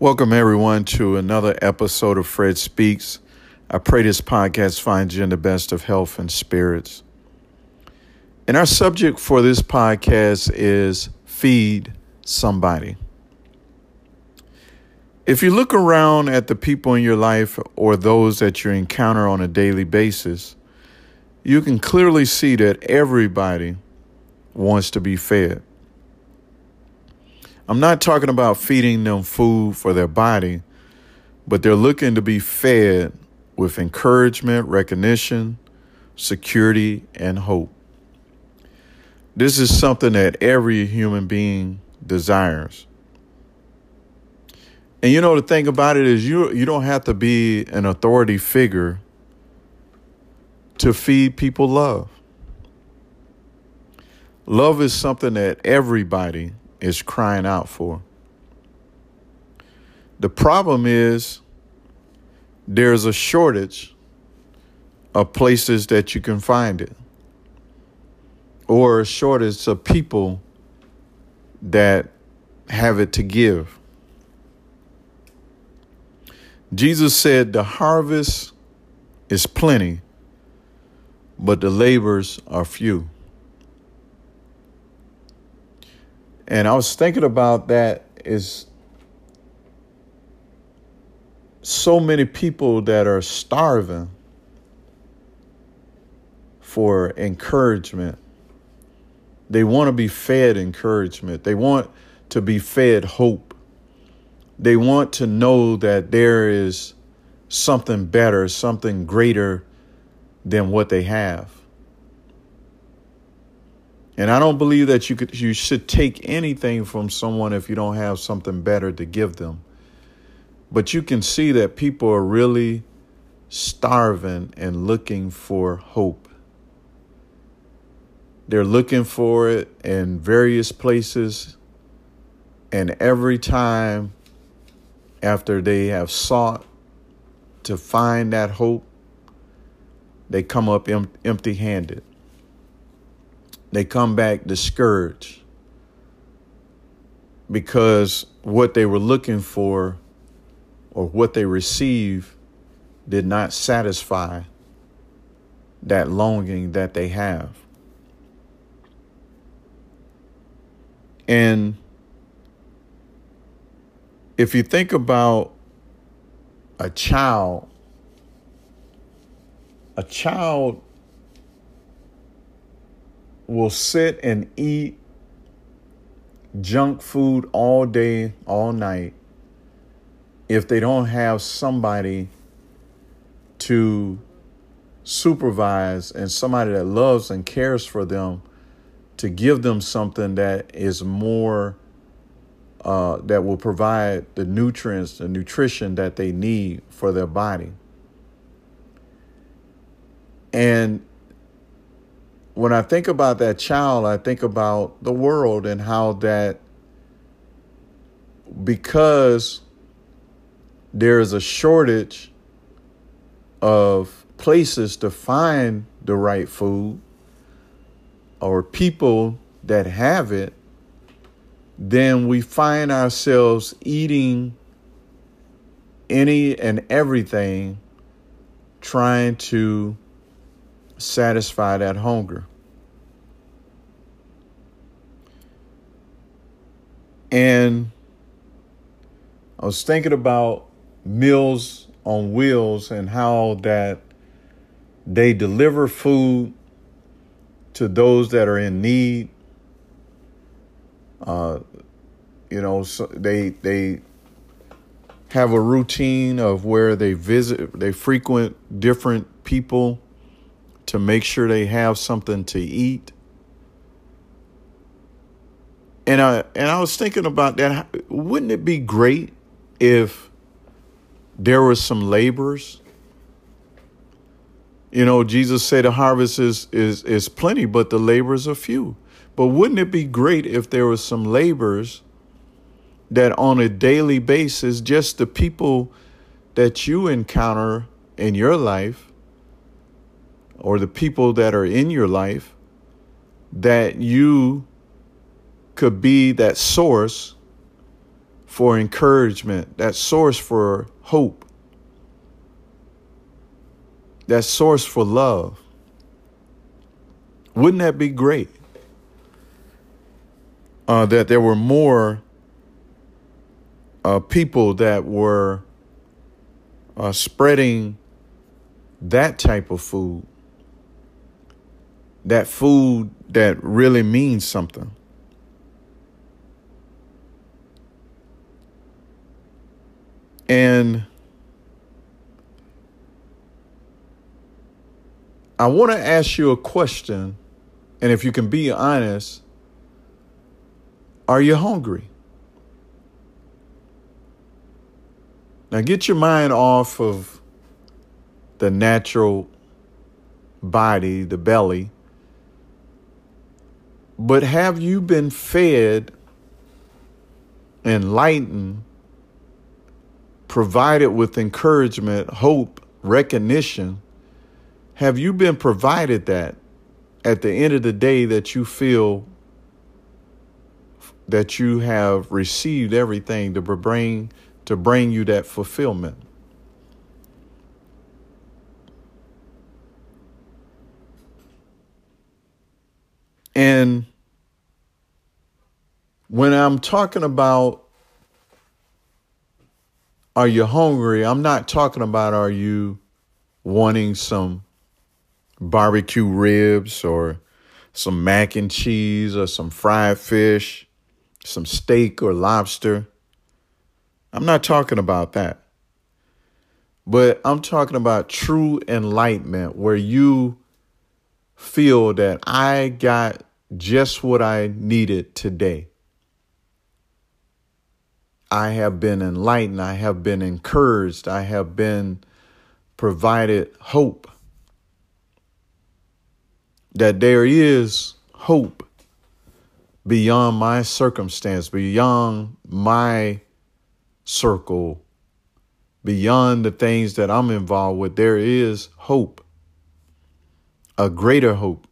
Welcome, everyone, to another episode of Fred Speaks. I pray this podcast finds you in the best of health and spirits. And our subject for this podcast is feed somebody. If you look around at the people in your life or those that you encounter on a daily basis, you can clearly see that everybody wants to be fed. I'm not talking about feeding them food for their body, but they're looking to be fed with encouragement, recognition, security, and hope. This is something that every human being desires. And you know the thing about it is you you don't have to be an authority figure to feed people love. Love is something that everybody is crying out for. The problem is there's a shortage of places that you can find it, or a shortage of people that have it to give. Jesus said, The harvest is plenty, but the labors are few. And I was thinking about that is so many people that are starving for encouragement. They want to be fed encouragement. They want to be fed hope. They want to know that there is something better, something greater than what they have. And I don't believe that you could you should take anything from someone if you don't have something better to give them. But you can see that people are really starving and looking for hope. They're looking for it in various places. And every time after they have sought to find that hope, they come up empty handed they come back discouraged because what they were looking for or what they received did not satisfy that longing that they have. And if you think about a child, a child will sit and eat junk food all day, all night, if they don't have somebody to supervise and somebody that loves and cares for them to give them something that is more uh, that will provide the nutrients, the nutrition that they need for their body. And when I think about that child, I think about the world and how that because there is a shortage of places to find the right food or people that have it, then we find ourselves eating any and everything trying to satisfy that hunger. And I was thinking about Meals on Wheels and how that they deliver food to those that are in need. Uh, you know, so they they have a routine of where they visit, they frequent different people to make sure they have something to eat. And I and I was thinking about that. Wouldn't it be great if there were some laborers? You know, Jesus said the harvest is is is plenty, but the laborers are few. But wouldn't it be great if there were some laborers that on a daily basis, just the people that you encounter in your life or the people that are in your life that you could be that source for encouragement, that source for hope, that source for love. Wouldn't that be great? Uh, that there were more uh, people that were uh, spreading that type of food, that food that really means something. And I want to ask you a question, and if you can be honest, are you hungry? Now get your mind off of the natural body, the belly. But have you been fed, enlightened, provided with encouragement, hope, recognition? Have you been provided that at the end of the day that you feel that you have received everything to bring to bring you that fulfillment? And when I'm talking about are you hungry, I'm not talking about are you wanting some barbecue ribs or some mac and cheese or some fried fish, some steak or lobster. I'm not talking about that. But I'm talking about true enlightenment where you feel that I got just what I needed today. I have been enlightened. I have been encouraged. I have been provided hope. That there is hope beyond my circumstance, beyond my circle, beyond the things that I'm involved with. There is hope, a greater hope.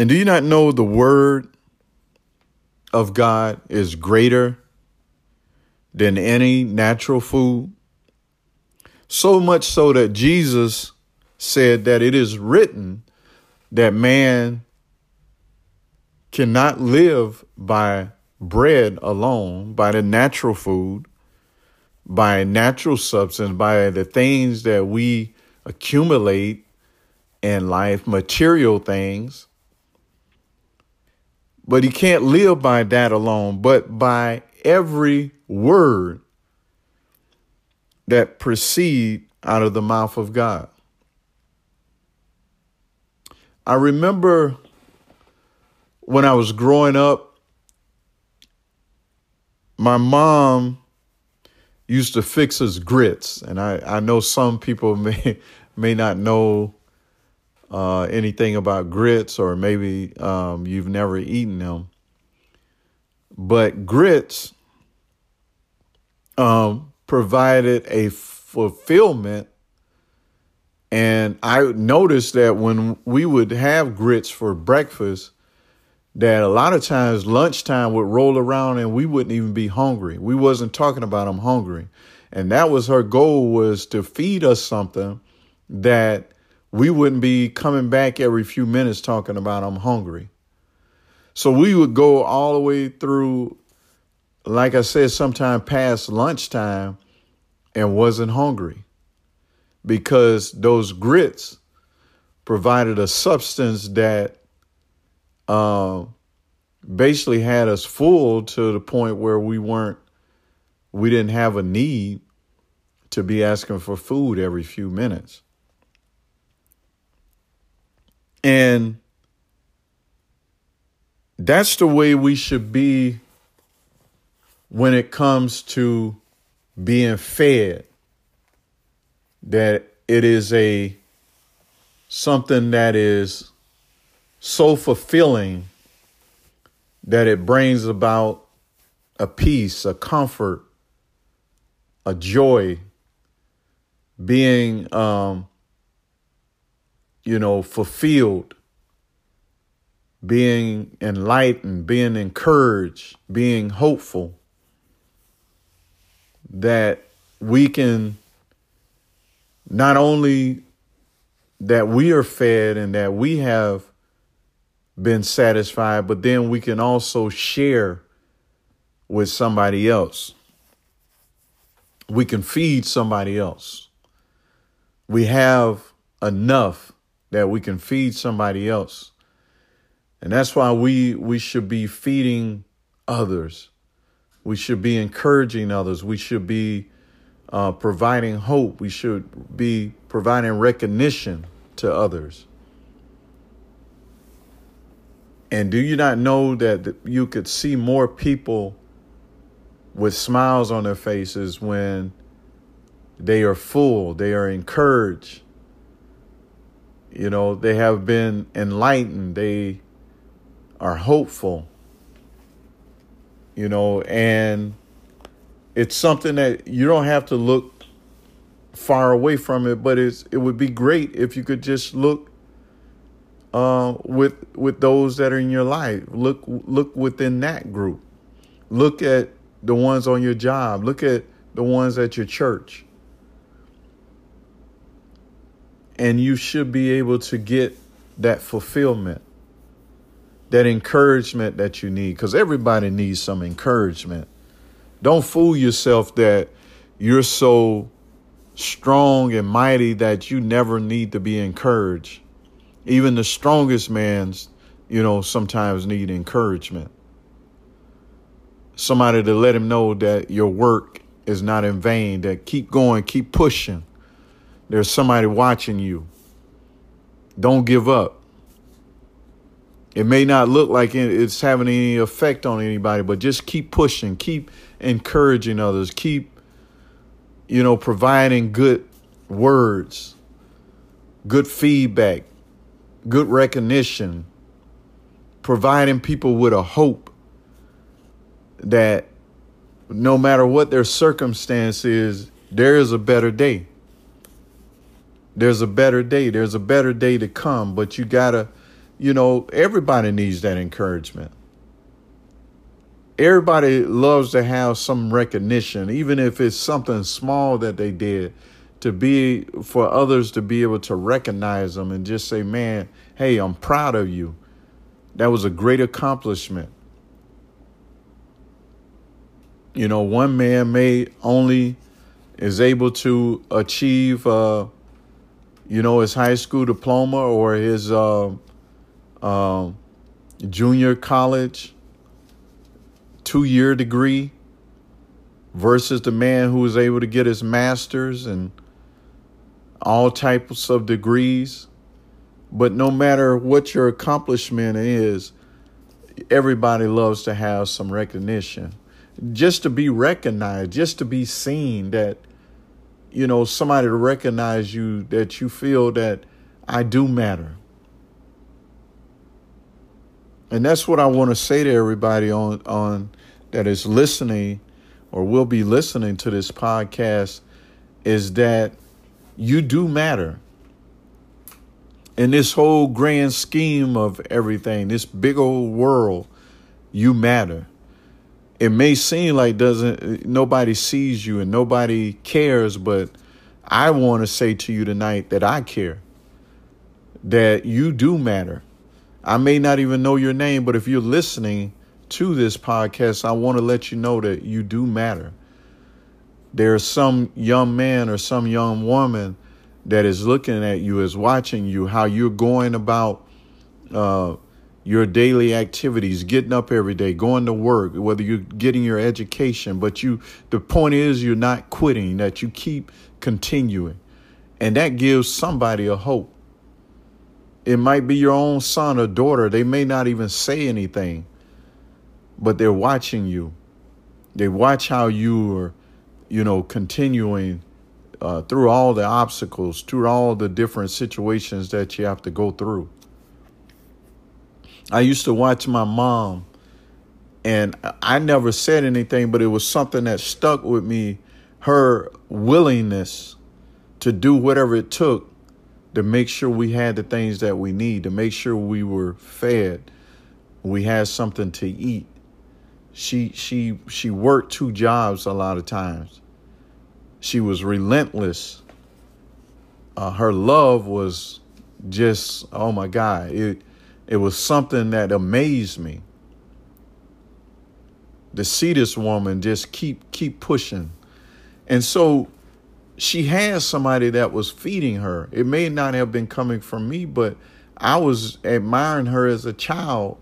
And do you not know the word of God is greater than any natural food? So much so that Jesus said that it is written that man cannot live by bread alone, by the natural food, by natural substance, by the things that we accumulate in life, material things, but he can't live by that alone, but by every word that proceed out of the mouth of God. I remember when I was growing up, my mom used to fix us grits, and I, I know some people may may not know uh, anything about grits, or maybe um, you've never eaten them. But grits um, provided a fulfillment. And I noticed that when we would have grits for breakfast, that a lot of times lunchtime would roll around and we wouldn't even be hungry. We wasn't talking about I'm hungry. And that was her goal was to feed us something that we wouldn't be coming back every few minutes talking about I'm hungry. So we would go all the way through, like I said, sometime past lunchtime and wasn't hungry because those grits provided a substance that uh, basically had us full to the point where we weren't, we didn't have a need to be asking for food every few minutes. And that's the way we should be when it comes to being fed. That it is a something that is so fulfilling that it brings about a peace, a comfort, a joy, being um, you know, fulfilled being enlightened, being encouraged, being hopeful that we can not only that we are fed and that we have been satisfied, but then we can also share with somebody else. We can feed somebody else. We have enough that we can feed somebody else. And that's why we we should be feeding others. We should be encouraging others. We should be uh, providing hope. We should be providing recognition to others. And do you not know that you could see more people with smiles on their faces when they are full, they are encouraged, you know, they have been enlightened, they are hopeful, you know, and it's something that you don't have to look far away from it, but it's it would be great if you could just look uh, with with those that are in your life. Look look within that group. Look at the ones on your job. Look at the ones at your church. And you should be able to get that fulfillment, that encouragement that you need, because everybody needs some encouragement. Don't fool yourself that you're so strong and mighty that you never need to be encouraged. Even the strongest man's, you know, sometimes need encouragement. Somebody to let him know that your work is not in vain, that keep going, keep pushing. There's somebody watching you. Don't give up. It may not look like it's having any effect on anybody, but just keep pushing, keep encouraging others, keep, you know, providing good words, good feedback, good recognition, providing people with a hope that no matter what their circumstance is, there is a better day. There's a better day. There's a better day to come, but you got to you know, everybody needs that encouragement. Everybody loves to have some recognition, even if it's something small that they did, to be for others to be able to recognize them and just say, man, hey, I'm proud of you. That was a great accomplishment. You know, one man may only is able to achieve, uh, you know, his high school diploma or his uh, um, junior college, two year degree, versus the man who was able to get his master's and all types of degrees. But no matter what your accomplishment is, everybody loves to have some recognition. Just to be recognized, just to be seen that, you know, somebody to recognize you, that you feel that I do matter. And that's what I want to say to everybody on on that is listening or will be listening to this podcast is that you do matter. In this whole grand scheme of everything, this big old world, you matter. It may seem like doesn't nobody sees you and nobody cares, but I want to say to you tonight that I care. That you do matter I may not even know your name, but if you're listening to this podcast, I want to let you know that you do matter. There's some young man or some young woman that is looking at you, is watching you, how you're going about uh, your daily activities, getting up every day, going to work, whether you're getting your education, but you, the point is you're not quitting, that you keep continuing. And that gives somebody a hope. It might be your own son or daughter. They may not even say anything, but they're watching you. They watch how you are, you know, continuing uh, through all the obstacles, through all the different situations that you have to go through. I used to watch my mom, and I never said anything, but it was something that stuck with me her willingness to do whatever it took to make sure we had the things that we need, to make sure we were fed, we had something to eat. She she she worked two jobs a lot of times. She was relentless. Uh, her love was just oh my God! It it was something that amazed me. To see this woman just keep keep pushing, and so she had somebody that was feeding her. It may not have been coming from me, but I was admiring her as a child,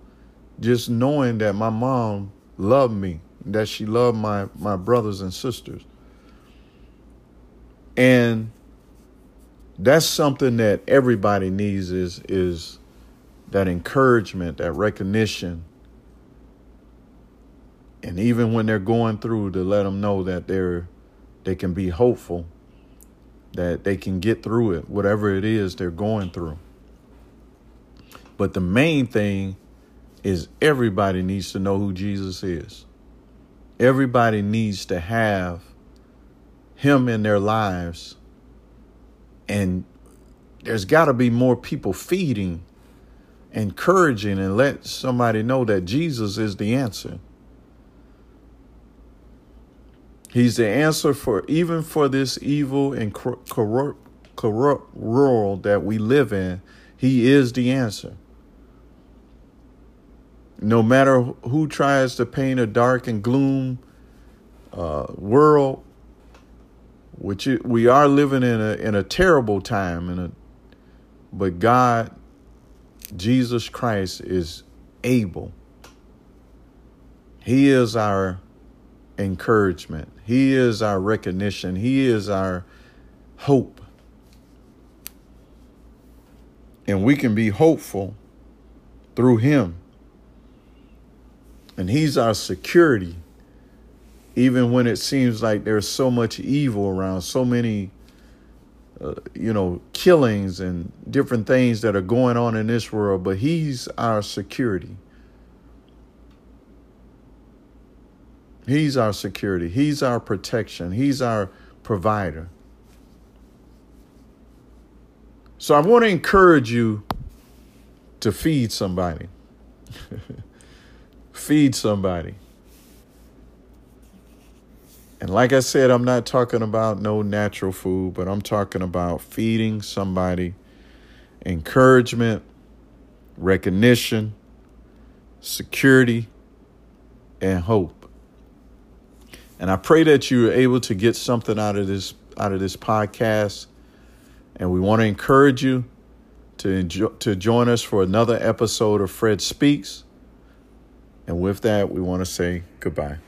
just knowing that my mom loved me, that she loved my, my brothers and sisters. And that's something that everybody needs is is that encouragement, that recognition. And even when they're going through to let them know that they're they can be hopeful, that they can get through it, whatever it is they're going through. But the main thing is everybody needs to know who Jesus is. Everybody needs to have him in their lives. And there's got to be more people feeding, encouraging, and let somebody know that Jesus is the answer. He's the answer for even for this evil and corrupt, corrupt world that we live in. He is the answer no matter who tries to paint a dark and gloom uh, world, which we are living in a in a terrible time, in a but God, Jesus Christ is able. He is our encouragement. He is our recognition. He is our hope. And we can be hopeful through him. And He's our security, even when it seems like there's so much evil around, so many, uh, you know, killings and different things that are going on in this world. But He's our security. He's our security. He's our protection. He's our provider. So I want to encourage you to feed somebody. Feed somebody. And like I said, I'm not talking about no natural food, but I'm talking about feeding somebody encouragement, recognition, security, and hope. And I pray that you are able to get something out of this out of this podcast. And we want to encourage you to enjoy, to join us for another episode of Fred Speaks. And with that, we want to say goodbye.